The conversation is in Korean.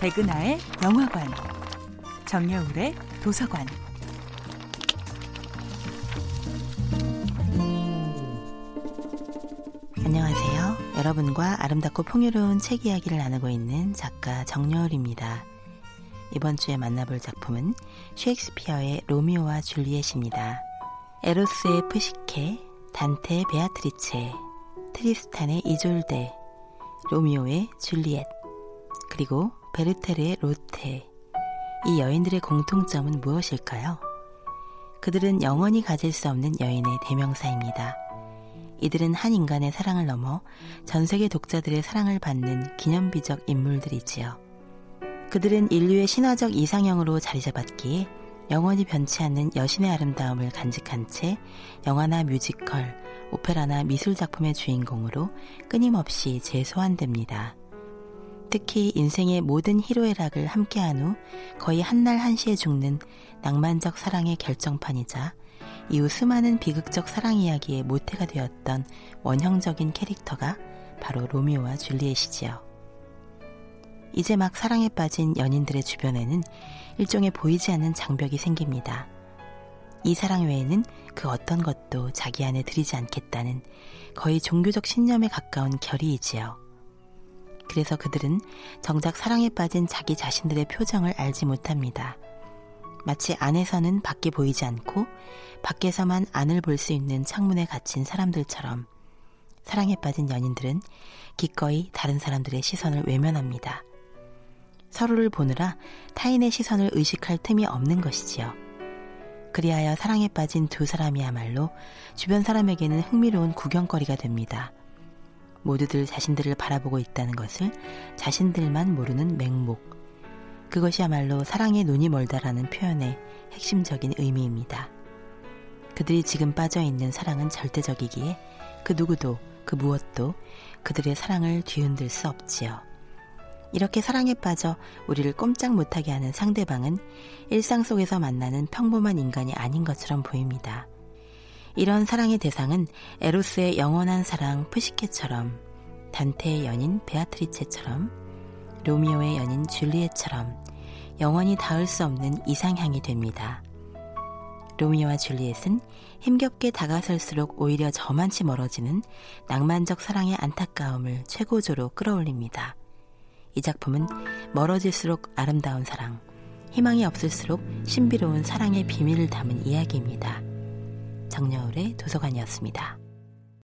백은하의 영화관, 정여울의 도서관. 안녕하세요. 여러분과 아름답고 풍요로운 책 이야기를 나누고 있는 작가 정여울입니다. 이번 주에 만나볼 작품은 셰익스피어의 로미오와 줄리엣입니다. 에로스의 푸시케, 단테의 베아트리체, 트리스탄의 이졸데, 로미오의 줄리엣, 그리고 베르테르의 로테. 이 여인들의 공통점은 무엇일까요? 그들은 영원히 가질 수 없는 여인의 대명사입니다. 이들은 한 인간의 사랑을 넘어 전 세계 독자들의 사랑을 받는 기념비적 인물들이지요. 그들은 인류의 신화적 이상형으로 자리 잡았기에 영원히 변치 않는 여신의 아름다움을 간직한 채 영화나 뮤지컬, 오페라나 미술 작품의 주인공으로 끊임없이 재소환됩니다. 특히 인생의 모든 희로애락을 함께한 후 거의 한날 한시에 죽는 낭만적 사랑의 결정판이자 이후 수많은 비극적 사랑 이야기의 모태가 되었던 원형적인 캐릭터가 바로 로미오와 줄리엣이지요. 이제 막 사랑에 빠진 연인들의 주변에는 일종의 보이지 않는 장벽이 생깁니다. 이 사랑 외에는 그 어떤 것도 자기 안에 들이지 않겠다는 거의 종교적 신념에 가까운 결의이지요. 그래서 그들은 정작 사랑에 빠진 자기 자신들의 표정을 알지 못합니다. 마치 안에서는 밖에 보이지 않고 밖에서만 안을 볼 수 있는 창문에 갇힌 사람들처럼 사랑에 빠진 연인들은 기꺼이 다른 사람들의 시선을 외면합니다. 서로를 보느라 타인의 시선을 의식할 틈이 없는 것이지요. 그리하여 사랑에 빠진 두 사람이야말로 주변 사람에게는 흥미로운 구경거리가 됩니다. 모두들 자신들을 바라보고 있다는 것을 자신들만 모르는 맹목. 그것이야말로 사랑의 눈이 멀다라는 표현의 핵심적인 의미입니다. 그들이 지금 빠져 있는 사랑은 절대적이기에 그 누구도 그 무엇도 그들의 사랑을 뒤흔들 수 없지요. 이렇게 사랑에 빠져 우리를 꼼짝 못하게 하는 상대방은 일상 속에서 만나는 평범한 인간이 아닌 것처럼 보입니다. 이런 사랑의 대상은 에로스의 영원한 사랑 푸시케처럼, 단테의 연인 베아트리체처럼, 로미오의 연인 줄리엣처럼 영원히 닿을 수 없는 이상향이 됩니다. 로미오와 줄리엣은 힘겹게 다가설수록 오히려 저만치 멀어지는 낭만적 사랑의 안타까움을 최고조로 끌어올립니다. 이 작품은 멀어질수록 아름다운 사랑, 희망이 없을수록 신비로운 사랑의 비밀을 담은 이야기입니다. 정여울의 도서관이었습니다.